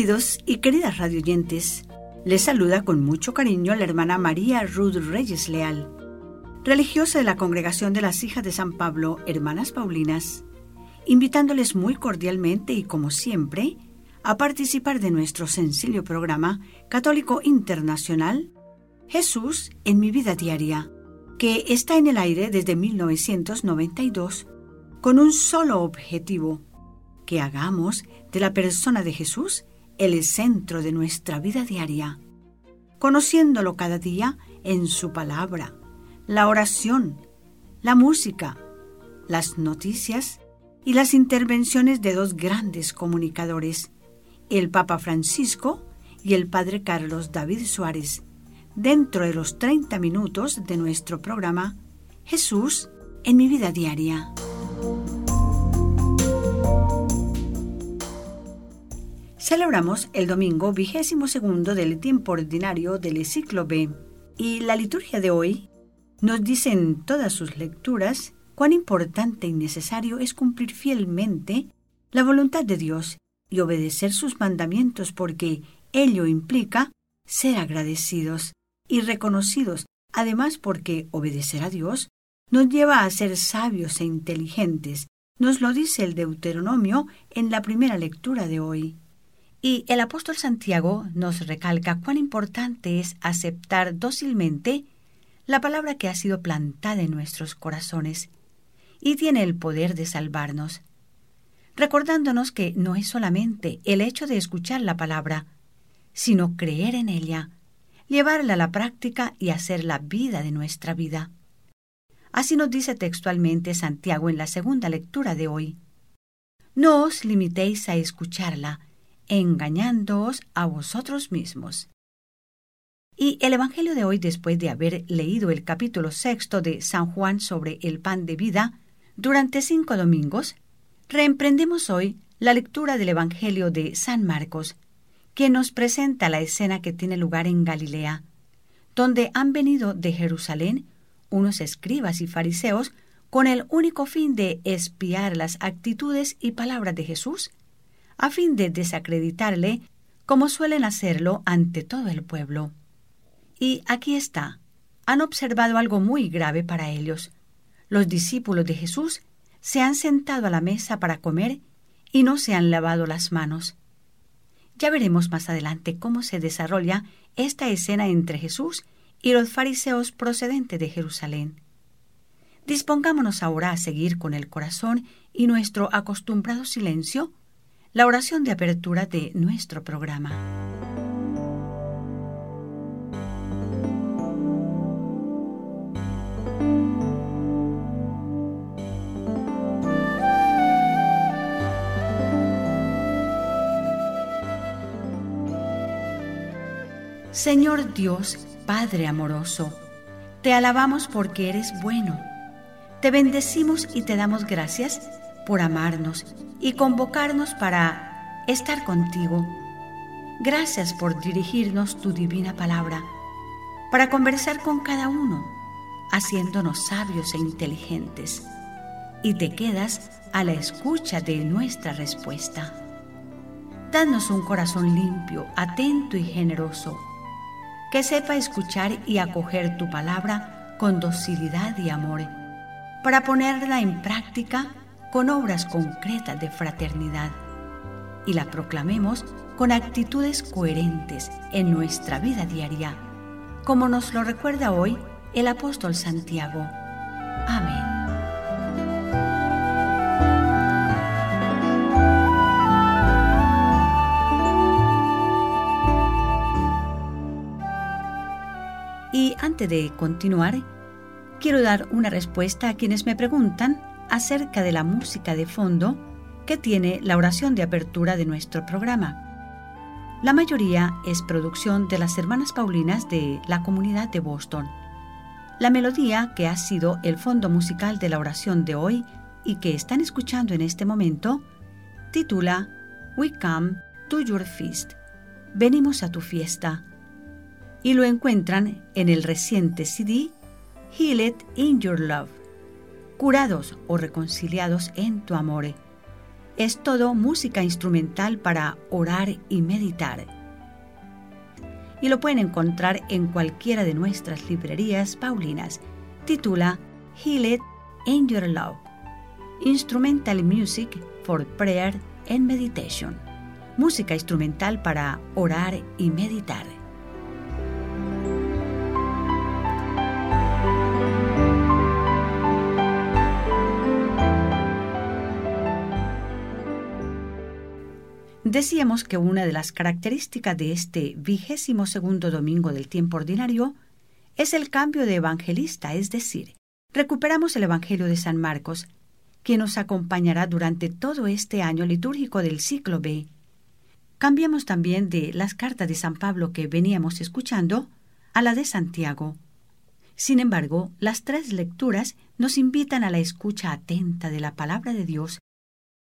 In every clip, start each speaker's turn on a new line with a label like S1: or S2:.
S1: Queridos y queridas radioyentes, les saluda con mucho cariño la hermana María Ruth Reyes Leal, religiosa de la Congregación de las Hijas de San Pablo, Hermanas Paulinas, invitándoles muy cordialmente y como siempre a participar de nuestro sencillo programa católico internacional Jesús en mi vida diaria, que está en el aire desde 1992 con un solo objetivo, que hagamos de la persona de Jesús el centro de nuestra vida diaria, conociéndolo cada día en su palabra, la oración, la música, las noticias y las intervenciones de dos grandes comunicadores, el Papa Francisco y el Padre Carlos David Suárez, dentro de los 30 minutos de nuestro programa Jesús en mi vida diaria. Celebramos el domingo vigésimo segundo del tiempo ordinario del ciclo B. Y la liturgia de hoy nos dice en todas sus lecturas cuán importante y necesario es cumplir fielmente la voluntad de Dios y obedecer sus mandamientos porque ello implica ser agradecidos y reconocidos, además porque obedecer a Dios nos lleva a ser sabios e inteligentes, nos lo dice el Deuteronomio en la primera lectura de hoy. Y el apóstol Santiago nos recalca cuán importante es aceptar dócilmente la palabra que ha sido plantada en nuestros corazones y tiene el poder de salvarnos, recordándonos que no es solamente el hecho de escuchar la palabra, sino creer en ella, llevarla a la práctica y hacer la vida de nuestra vida. Así nos dice textualmente Santiago en la segunda lectura de hoy. No os limitéis a escucharla, engañándoos a vosotros mismos. Y el Evangelio de hoy, después de haber leído el capítulo sexto de San Juan sobre el pan de vida, durante cinco domingos, reemprendemos hoy la lectura del Evangelio de San Marcos, que nos presenta la escena que tiene lugar en Galilea, donde han venido de Jerusalén unos escribas y fariseos con el único fin de espiar las actitudes y palabras de Jesús a fin de desacreditarle como suelen hacerlo ante todo el pueblo. Y aquí está. Han observado algo muy grave para ellos. Los discípulos de Jesús se han sentado a la mesa para comer y no se han lavado las manos. Ya veremos más adelante cómo se desarrolla esta escena entre Jesús y los fariseos procedentes de Jerusalén. Dispongámonos ahora a seguir con el corazón y nuestro acostumbrado silencio la oración de apertura de nuestro programa. Señor Dios, Padre amoroso, te alabamos porque eres bueno. Te bendecimos y te damos gracias por amarnos y convocarnos para estar contigo. Gracias por dirigirnos tu divina palabra, para conversar con cada uno, haciéndonos sabios e inteligentes. Y te quedas a la escucha de nuestra respuesta. Danos un corazón limpio, atento y generoso, que sepa escuchar y acoger tu palabra con docilidad y amor, para ponerla en práctica con obras concretas de fraternidad y la proclamemos con actitudes coherentes en nuestra vida diaria, como nos lo recuerda hoy el apóstol Santiago. Amén. Y antes de continuar, quiero dar una respuesta a quienes me preguntan acerca de la música de fondo que tiene la oración de apertura de nuestro programa. La mayoría es producción de las hermanas Paulinas de la comunidad de Boston. La melodía que ha sido el fondo musical de la oración de hoy y que están escuchando en este momento titula We Come to Your Feast. Venimos a tu fiesta. Y lo encuentran en el reciente CD Heal It in Your Love curados o reconciliados en tu amor. Es todo música instrumental para orar y meditar. Y lo pueden encontrar en cualquiera de nuestras librerías paulinas. Titula Heal It in Your Love. Instrumental Music for Prayer and Meditation. Música instrumental para orar y meditar. Decíamos que una de las características de este vigésimo segundo domingo del tiempo ordinario es el cambio de evangelista, es decir, recuperamos el Evangelio de San Marcos, que nos acompañará durante todo este año litúrgico del ciclo B. Cambiamos también de las cartas de San Pablo que veníamos escuchando a la de Santiago. Sin embargo, las tres lecturas nos invitan a la escucha atenta de la palabra de Dios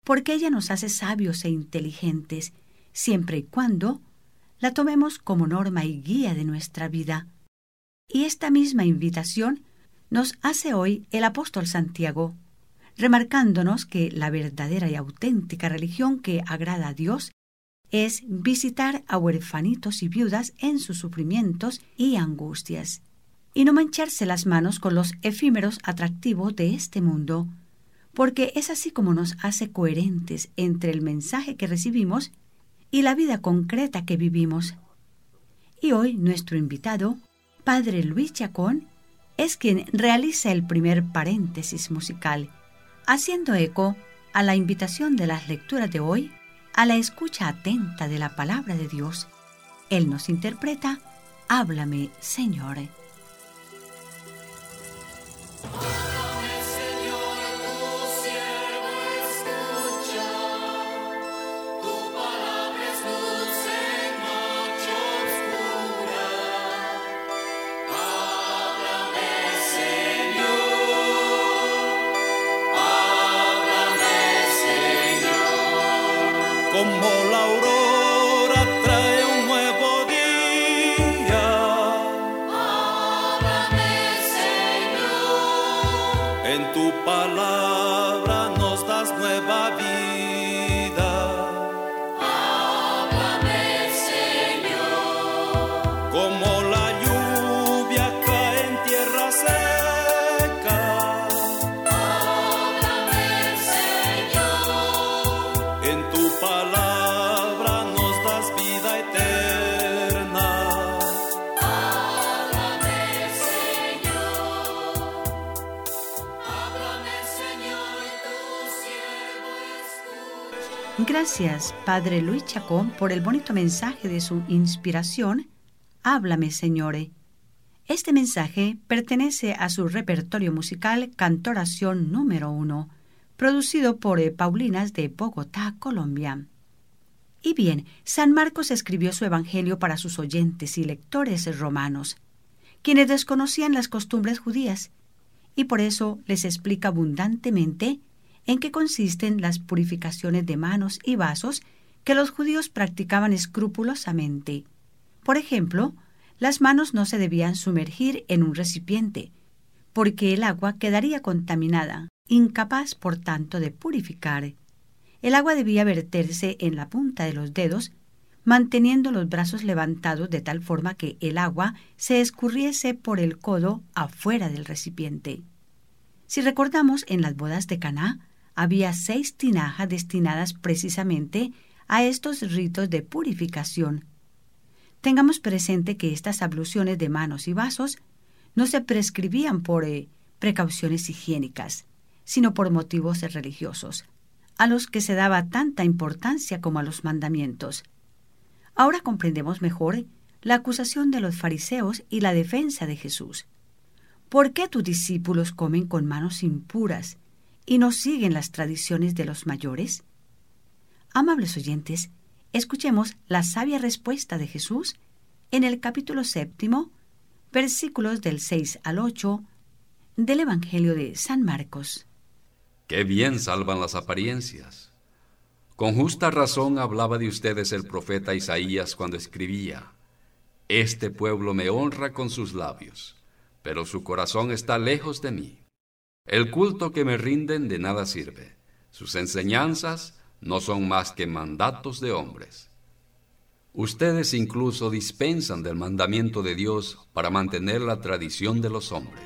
S1: porque ella nos hace sabios e inteligentes, siempre y cuando la tomemos como norma y guía de nuestra vida. Y esta misma invitación nos hace hoy el apóstol Santiago, remarcándonos que la verdadera y auténtica religión que agrada a Dios es visitar a huerfanitos y viudas en sus sufrimientos y angustias, y no mancharse las manos con los efímeros atractivos de este mundo, porque es así como nos hace coherentes entre el mensaje que recibimos y la vida concreta que vivimos. Y hoy nuestro invitado, Padre Luis Chacón, es quien realiza el primer paréntesis musical, haciendo eco a la invitación de las lecturas de hoy a la escucha atenta de la palabra de Dios. Él nos interpreta, Háblame, Señor. Gracias, Padre Luis Chacón, por el bonito mensaje de su inspiración. Háblame, Señore. Este mensaje pertenece a su repertorio musical Cantoración número uno, producido por eh, Paulinas de Bogotá, Colombia. Y bien, San Marcos escribió su Evangelio para sus oyentes y lectores romanos, quienes desconocían las costumbres judías, y por eso les explica abundantemente en qué consisten las purificaciones de manos y vasos que los judíos practicaban escrupulosamente. Por ejemplo, las manos no se debían sumergir en un recipiente, porque el agua quedaría contaminada, incapaz por tanto de purificar. El agua debía verterse en la punta de los dedos, manteniendo los brazos levantados de tal forma que el agua se escurriese por el codo afuera del recipiente. Si recordamos en las bodas de Caná, había seis tinajas destinadas precisamente a estos ritos de purificación. Tengamos presente que estas abluciones de manos y vasos no se prescribían por eh, precauciones higiénicas, sino por motivos religiosos, a los que se daba tanta importancia como a los mandamientos. Ahora comprendemos mejor la acusación de los fariseos y la defensa de Jesús. ¿Por qué tus discípulos comen con manos impuras y no siguen las tradiciones de los mayores? Amables oyentes, escuchemos la sabia respuesta de Jesús en el capítulo séptimo, versículos del 6 al 8 del Evangelio de San Marcos.
S2: Qué bien salvan las apariencias. Con justa razón hablaba de ustedes el profeta Isaías cuando escribía, Este pueblo me honra con sus labios, pero su corazón está lejos de mí. El culto que me rinden de nada sirve. Sus enseñanzas no son más que mandatos de hombres. Ustedes incluso dispensan del mandamiento de Dios para mantener la tradición de los hombres.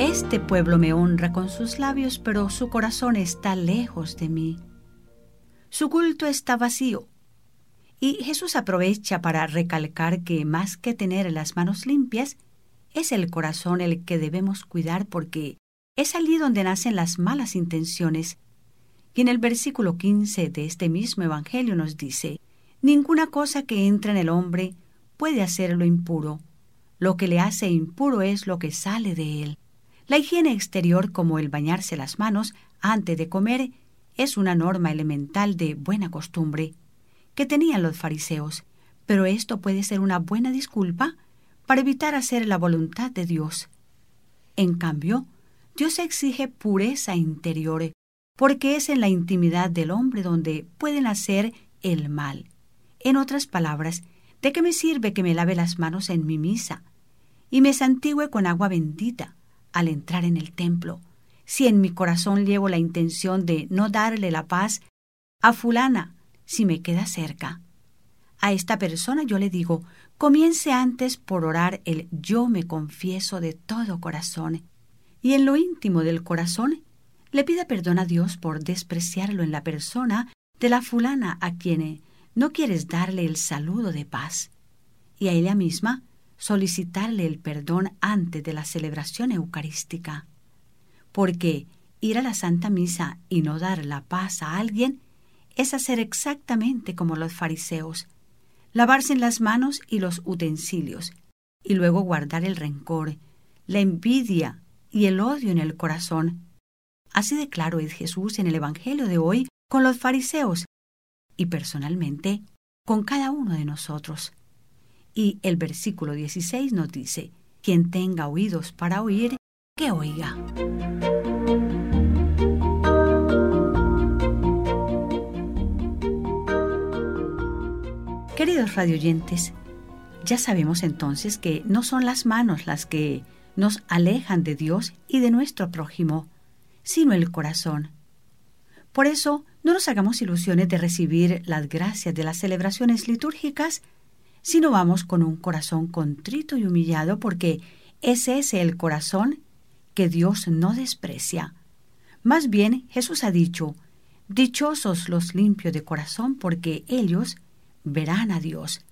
S1: Este pueblo me honra con sus labios, pero su corazón está lejos de mí. Su culto está vacío. Y Jesús aprovecha para recalcar que más que tener las manos limpias, es el corazón el que debemos cuidar porque es allí donde nacen las malas intenciones. Y en el versículo 15 de este mismo Evangelio nos dice, Ninguna cosa que entra en el hombre puede hacerlo impuro. Lo que le hace impuro es lo que sale de él. La higiene exterior, como el bañarse las manos antes de comer, es una norma elemental de buena costumbre que tenían los fariseos, pero esto puede ser una buena disculpa para evitar hacer la voluntad de Dios. En cambio, Dios exige pureza interior, porque es en la intimidad del hombre donde pueden hacer el mal. En otras palabras, ¿de qué me sirve que me lave las manos en mi misa y me santigüe con agua bendita al entrar en el templo, si en mi corazón llevo la intención de no darle la paz a fulana si me queda cerca? A esta persona yo le digo, comience antes por orar el yo me confieso de todo corazón y en lo íntimo del corazón le pida perdón a Dios por despreciarlo en la persona de la fulana a quien no quieres darle el saludo de paz, y a ella misma solicitarle el perdón antes de la celebración eucarística. Porque ir a la Santa Misa y no dar la paz a alguien es hacer exactamente como los fariseos, lavarse en las manos y los utensilios, y luego guardar el rencor, la envidia y el odio en el corazón. Así de claro es Jesús en el Evangelio de hoy con los fariseos y personalmente con cada uno de nosotros. Y el versículo 16 nos dice, quien tenga oídos para oír, que oiga. Radioyentes, ya sabemos entonces que no son las manos las que nos alejan de Dios y de nuestro prójimo, sino el corazón. Por eso, no nos hagamos ilusiones de recibir las gracias de las celebraciones litúrgicas, sino vamos con un corazón contrito y humillado, porque ese es el corazón que Dios no desprecia. Más bien, Jesús ha dicho, Dichosos los limpios de corazón, porque ellos verán a Dios.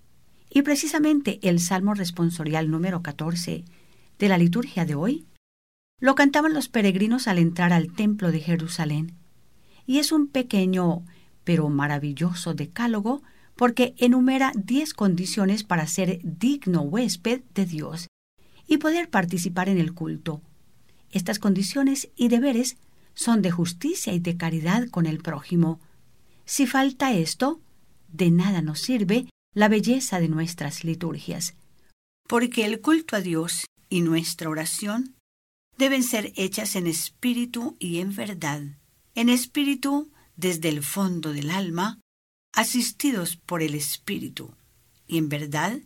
S1: Y precisamente el Salmo responsorial número 14 de la liturgia de hoy lo cantaban los peregrinos al entrar al templo de Jerusalén. Y es un pequeño pero maravilloso decálogo porque enumera diez condiciones para ser digno huésped de Dios y poder participar en el culto. Estas condiciones y deberes son de justicia y de caridad con el prójimo. Si falta esto, de nada nos sirve la belleza de nuestras liturgias, porque el culto a Dios y nuestra oración deben ser hechas en espíritu y en verdad, en espíritu desde el fondo del alma, asistidos por el espíritu, y en verdad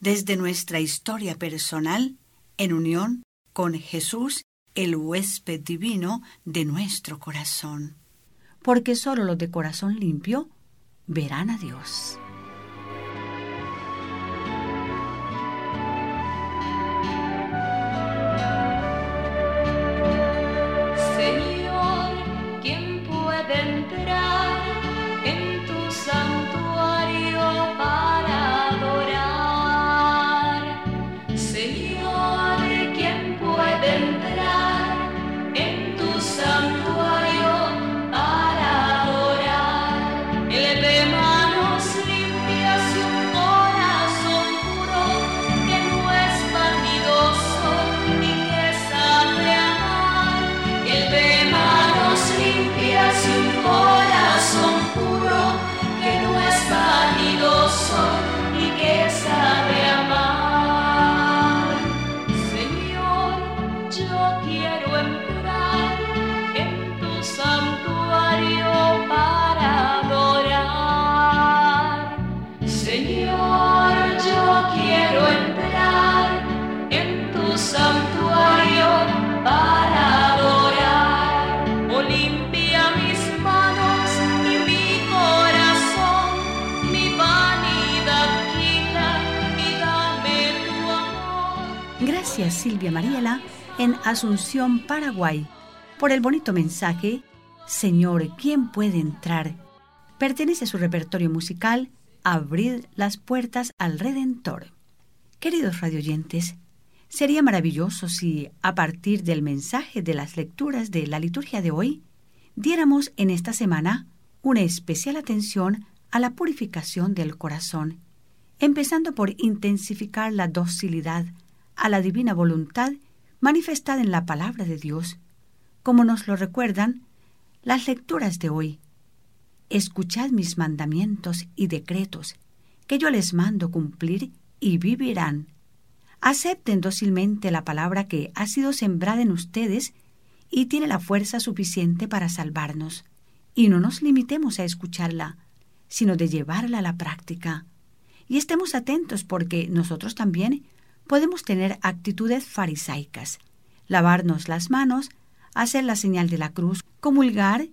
S1: desde nuestra historia personal, en unión con Jesús, el huésped divino de nuestro corazón. Porque sólo los de corazón limpio verán a Dios. quiero entrar en tu santuario para adorar.
S3: Señor, yo quiero entrar en
S1: tu
S4: santuario para adorar. Oh, limpia mis manos y mi corazón, mi vanidad quita y dame tu amor.
S1: Gracias, Silvia Mariela en Asunción, Paraguay, por el bonito mensaje Señor, ¿quién puede entrar? Pertenece a su repertorio musical Abrir las puertas al Redentor. Queridos radioyentes, sería maravilloso si, a partir del mensaje de las lecturas de la liturgia de hoy, diéramos en esta semana una especial atención a la purificación del corazón, empezando por intensificar la docilidad a la divina voluntad manifestada en la palabra de Dios, como nos lo recuerdan las lecturas de hoy. Escuchad mis mandamientos y decretos, que yo les mando cumplir y vivirán. Acepten dócilmente la palabra que ha sido sembrada en ustedes y tiene la fuerza suficiente para salvarnos. Y no nos limitemos a escucharla, sino de llevarla a la práctica. Y estemos atentos porque nosotros también podemos tener actitudes farisaicas, lavarnos las manos, hacer la señal de la cruz, comulgar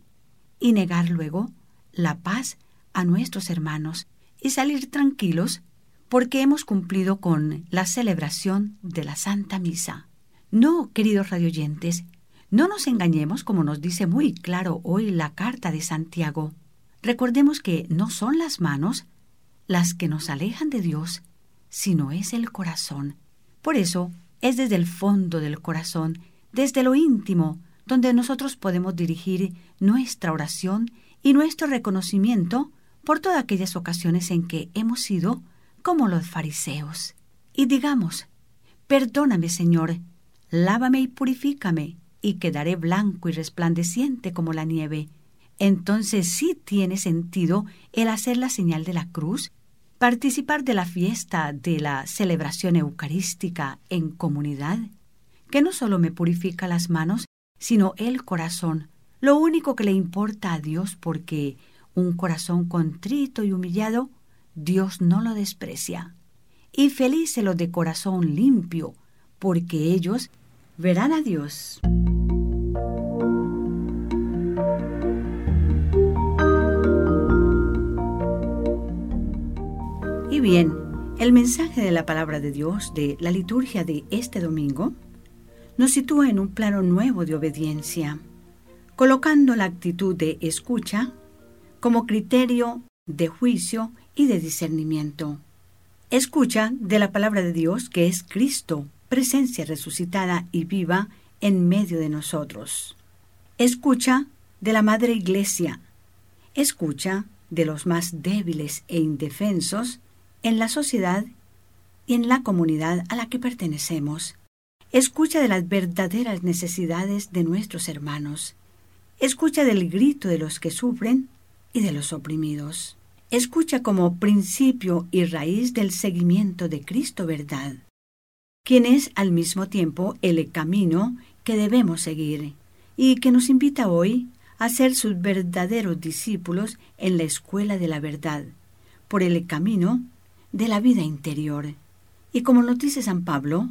S1: y negar luego la paz a nuestros hermanos y salir tranquilos porque hemos cumplido con la celebración de la Santa Misa. No, queridos radioyentes, no nos engañemos como nos dice muy claro hoy la carta de Santiago. Recordemos que no son las manos las que nos alejan de Dios, sino es el corazón. Por eso es desde el fondo del corazón, desde lo íntimo, donde nosotros podemos dirigir nuestra oración y nuestro reconocimiento por todas aquellas ocasiones en que hemos sido como los fariseos. Y digamos, perdóname Señor, lávame y purifícame, y quedaré blanco y resplandeciente como la nieve. Entonces sí tiene sentido el hacer la señal de la cruz, participar de la fiesta de la celebración eucarística en comunidad, que no solo me purifica las manos, sino el corazón, lo único que le importa a Dios porque un corazón contrito y humillado, Dios no lo desprecia. Y felices los de corazón limpio, porque ellos verán a Dios. Bien, el mensaje de la palabra de Dios de la liturgia de este domingo nos sitúa en un plano nuevo de obediencia, colocando la actitud de escucha como criterio de juicio y de discernimiento. Escucha de la palabra de Dios que es Cristo, presencia resucitada y viva en medio de nosotros. Escucha de la Madre Iglesia. Escucha de los más débiles e indefensos en la sociedad y en la comunidad a la que pertenecemos. Escucha de las verdaderas necesidades de nuestros hermanos. Escucha del grito de los que sufren y de los oprimidos. Escucha como principio y raíz del seguimiento de Cristo verdad, quien es al mismo tiempo el camino que debemos seguir y que nos invita hoy a ser sus verdaderos discípulos en la escuela de la verdad, por el camino de la vida interior. Y como nos dice San Pablo,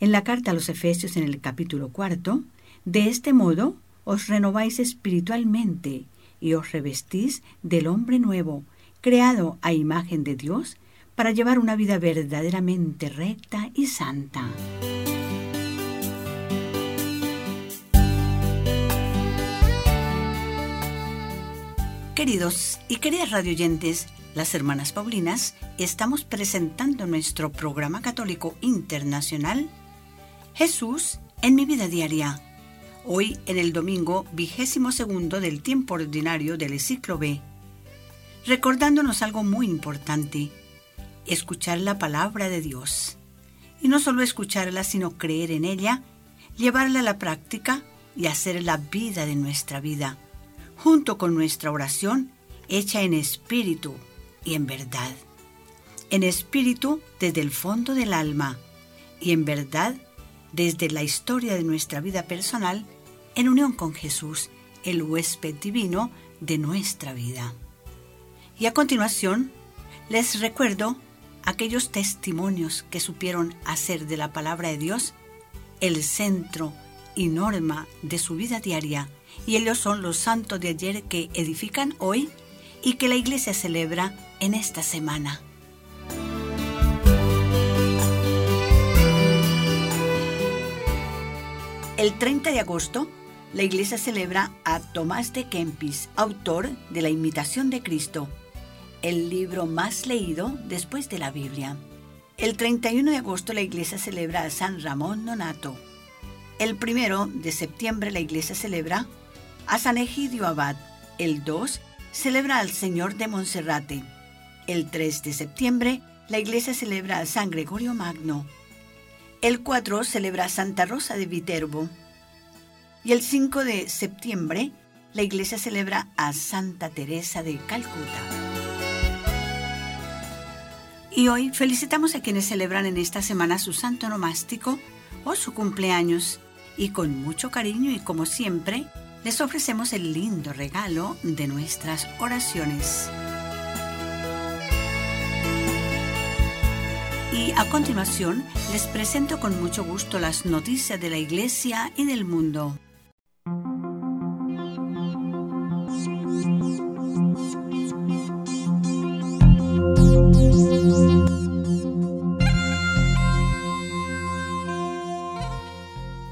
S1: en la carta a los Efesios en el capítulo cuarto, de este modo os renováis espiritualmente y os revestís del hombre nuevo, creado a imagen de Dios, para llevar una vida verdaderamente recta y santa. Queridos y queridas radioyentes, las hermanas Paulinas, estamos presentando nuestro programa católico internacional Jesús en mi vida diaria. Hoy en el domingo vigésimo segundo del tiempo ordinario del ciclo B. Recordándonos algo muy importante, escuchar la palabra de Dios. Y no solo escucharla, sino creer en ella, llevarla a la práctica y hacer la vida de nuestra vida, junto con nuestra oración hecha en espíritu y en verdad. En espíritu desde el fondo del alma y en verdad desde la historia de nuestra vida personal en unión con Jesús, el huésped divino de nuestra vida. Y a continuación, les recuerdo aquellos testimonios que supieron hacer de la palabra de Dios el centro y norma de su vida diaria, y ellos son los santos de ayer que edifican hoy y que la iglesia celebra en esta semana. El 30 de agosto, la iglesia celebra a Tomás de Kempis, autor de La Imitación de Cristo, el libro más leído después de la Biblia. El 31 de agosto la iglesia celebra a San Ramón Nonato. El 1 de septiembre la iglesia celebra a San Egidio Abad. El 2 celebra al Señor de Monserrate. El 3 de septiembre la iglesia celebra a San Gregorio Magno. El 4 celebra a Santa Rosa de Viterbo. Y el 5 de septiembre la iglesia celebra a Santa Teresa de Calcuta. Y hoy felicitamos a quienes celebran en esta semana su santo nomástico o su cumpleaños. Y con mucho cariño y como siempre, les ofrecemos el lindo regalo de nuestras oraciones. Y a continuación les presento con mucho gusto las noticias de la Iglesia y del mundo.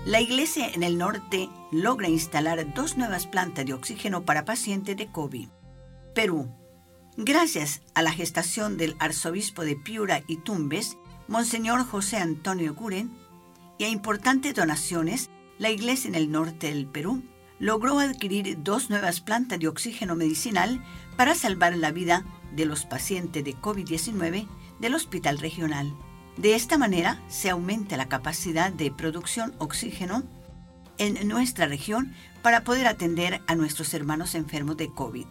S1: La iglesia en el norte logra instalar dos nuevas plantas de oxígeno para pacientes de COVID. Perú. Gracias a la gestación del arzobispo de Piura y Tumbes, Monseñor José Antonio Guren, y a importantes donaciones, la iglesia en el norte del Perú logró adquirir dos nuevas plantas de oxígeno medicinal para salvar la vida de los pacientes de COVID-19 del hospital regional. De esta manera se aumenta la capacidad de producción oxígeno en nuestra región para poder atender a nuestros hermanos enfermos de COVID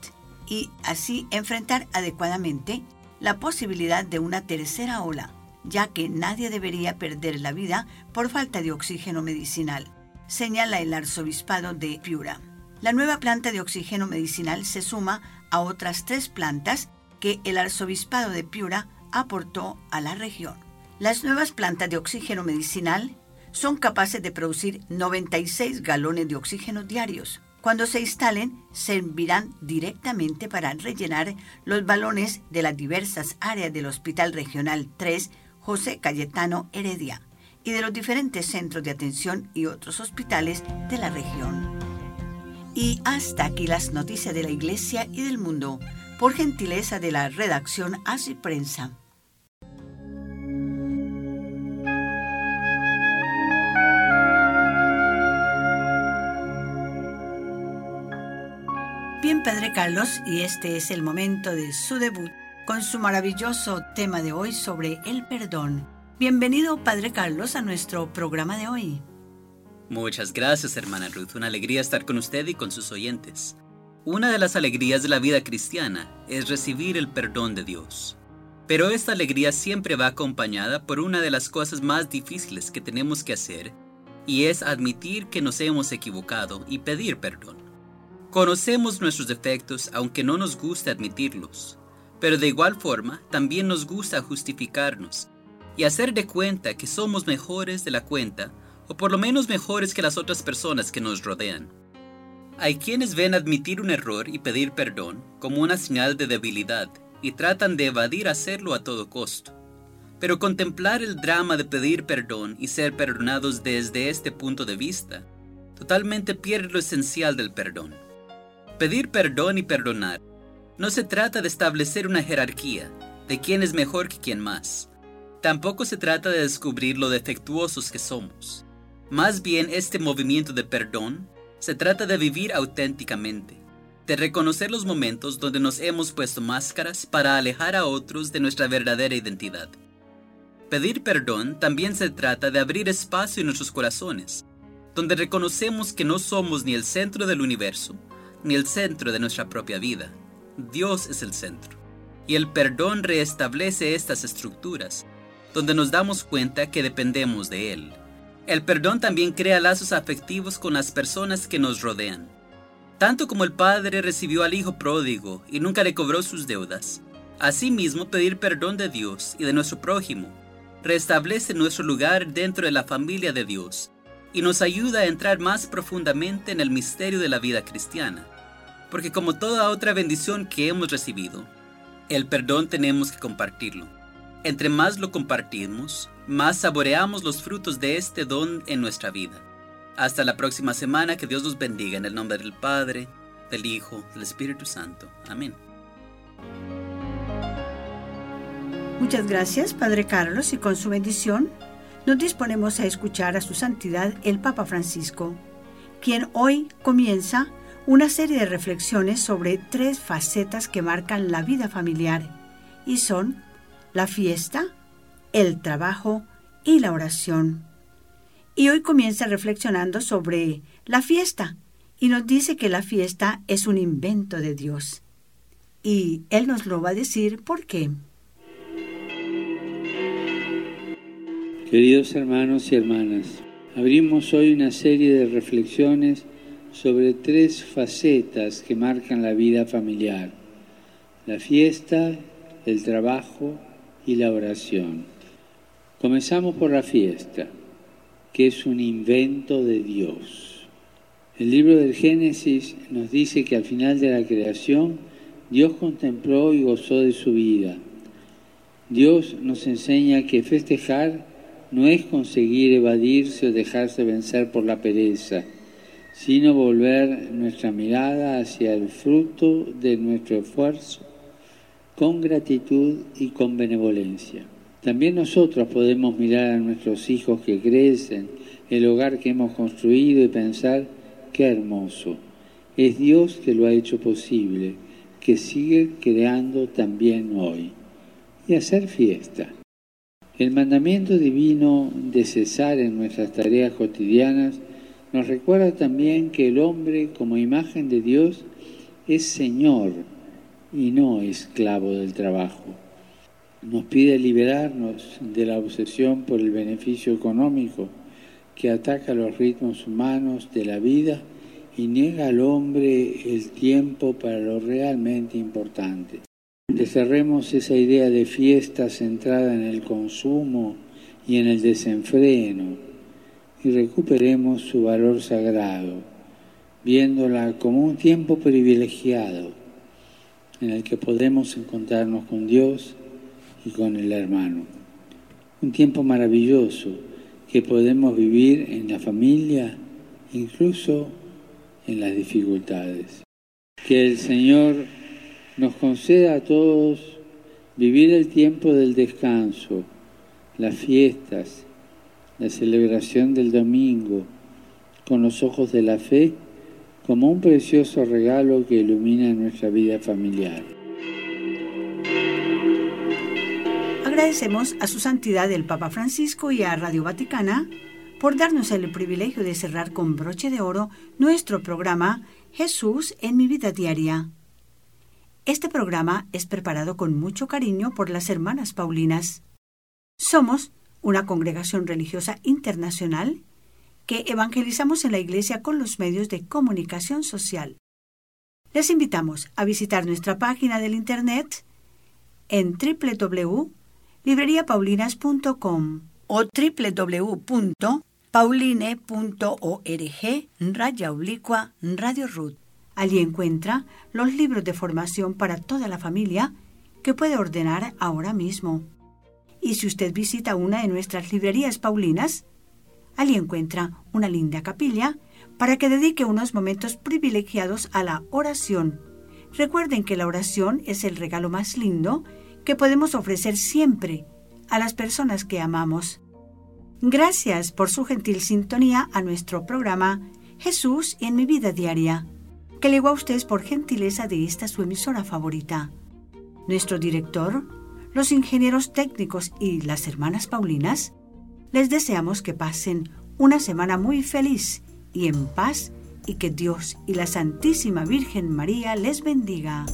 S1: y así enfrentar adecuadamente la posibilidad de una tercera ola, ya que nadie debería perder la vida por falta de oxígeno medicinal, señala el arzobispado de Piura. La nueva planta de oxígeno medicinal se suma a otras tres plantas que el arzobispado de Piura aportó a la región. Las nuevas plantas de oxígeno medicinal son capaces de producir 96 galones de oxígeno diarios. Cuando se instalen, servirán directamente para rellenar los balones de las diversas áreas del Hospital Regional 3 José Cayetano Heredia y de los diferentes centros de atención y otros hospitales de la región. Y hasta aquí las noticias de la Iglesia y del mundo, por gentileza de la redacción Así Prensa. Padre Carlos, y este es el momento de su debut con su maravilloso tema de hoy sobre el perdón. Bienvenido, Padre Carlos, a nuestro programa de hoy.
S3: Muchas gracias, hermana Ruth. Una alegría estar con usted y con sus oyentes. Una de las alegrías de la vida cristiana es recibir el perdón de Dios. Pero esta alegría siempre va acompañada por una de las cosas más difíciles que tenemos que hacer, y es admitir que nos hemos equivocado y pedir perdón. Conocemos nuestros defectos aunque no nos guste admitirlos, pero de igual forma también nos gusta justificarnos y hacer de cuenta que somos mejores de la cuenta o por lo menos mejores que las otras personas que nos rodean. Hay quienes ven admitir un error y pedir perdón como una señal de debilidad y tratan de evadir hacerlo a todo costo. Pero contemplar el drama de pedir perdón y ser perdonados desde este punto de vista totalmente pierde lo esencial del perdón. Pedir perdón y perdonar no se trata de establecer una jerarquía de quién es mejor que quién más. Tampoco se trata de descubrir lo defectuosos que somos. Más bien este movimiento de perdón se trata de vivir auténticamente, de reconocer los momentos donde nos hemos puesto máscaras para alejar a otros de nuestra verdadera identidad. Pedir perdón también se trata de abrir espacio en nuestros corazones, donde reconocemos que no somos ni el centro del universo, ni el centro de nuestra propia vida. Dios es el centro. Y el perdón reestablece estas estructuras, donde nos damos cuenta que dependemos de Él. El perdón también crea lazos afectivos con las personas que nos rodean. Tanto como el Padre recibió al Hijo pródigo y nunca le cobró sus deudas, asimismo pedir perdón de Dios y de nuestro prójimo restablece nuestro lugar dentro de la familia de Dios y nos ayuda a entrar más profundamente en el misterio de la vida cristiana porque como toda otra bendición que hemos recibido, el perdón tenemos que compartirlo. Entre más lo compartimos, más saboreamos los frutos de este don en nuestra vida. Hasta la próxima semana, que Dios los bendiga en el nombre del Padre, del Hijo, del Espíritu Santo. Amén.
S1: Muchas gracias, Padre Carlos, y con su bendición nos disponemos a escuchar a su santidad el Papa Francisco, quien hoy comienza una serie de reflexiones sobre tres facetas que marcan la vida familiar y son la fiesta, el trabajo y la oración. Y hoy comienza reflexionando sobre la fiesta y nos dice que la fiesta es un invento de Dios. Y Él nos lo va a decir por qué.
S5: Queridos hermanos y hermanas, abrimos hoy una serie de reflexiones sobre tres facetas que marcan la vida familiar, la fiesta, el trabajo y la oración. Comenzamos por la fiesta, que es un invento de Dios. El libro del Génesis nos dice que al final de la creación Dios contempló y gozó de su vida. Dios nos enseña que festejar no es conseguir evadirse o dejarse vencer por la pereza, sino volver nuestra mirada hacia el fruto de nuestro esfuerzo con gratitud y con benevolencia. También nosotros podemos mirar a nuestros hijos que crecen, el hogar que hemos construido y pensar, qué hermoso. Es Dios que lo ha hecho posible, que sigue creando también hoy. Y hacer fiesta. El mandamiento divino de cesar en nuestras tareas cotidianas nos recuerda también que el hombre como imagen de Dios es Señor y no esclavo del trabajo. Nos pide liberarnos de la obsesión por el beneficio económico que ataca los ritmos humanos de la vida y niega al hombre el tiempo para lo realmente importante. Desterremos esa idea de fiesta centrada en el consumo y en el desenfreno y recuperemos su valor sagrado, viéndola como un tiempo privilegiado en el que podemos encontrarnos con Dios y con el hermano. Un tiempo maravilloso que podemos vivir en la familia, incluso en las dificultades. Que el Señor nos conceda a todos vivir el tiempo del descanso, las fiestas, la celebración del domingo, con los ojos de la fe, como un precioso regalo que ilumina nuestra vida familiar.
S1: Agradecemos a su santidad el Papa Francisco y a Radio Vaticana por darnos el privilegio de cerrar con broche de oro nuestro programa Jesús en mi vida diaria. Este programa es preparado con mucho cariño por las hermanas Paulinas. Somos una congregación religiosa internacional que evangelizamos en la Iglesia con los medios de comunicación social. Les invitamos a visitar nuestra página del Internet en www.libreriapaulinas.com o www.pauline.org raya oblicua Radio Ruth. Allí encuentra los libros de formación para toda la familia que puede ordenar ahora mismo. Y si usted visita una de nuestras librerías paulinas, allí encuentra una linda capilla para que dedique unos momentos privilegiados a la oración. Recuerden que la oración es el regalo más lindo que podemos ofrecer siempre a las personas que amamos. Gracias por su gentil sintonía a nuestro programa Jesús en mi vida diaria que le a ustedes por gentileza de esta su emisora favorita. Nuestro director, los ingenieros técnicos y las hermanas Paulinas, les deseamos que pasen una semana muy feliz y en paz y que Dios y la Santísima Virgen María les bendiga.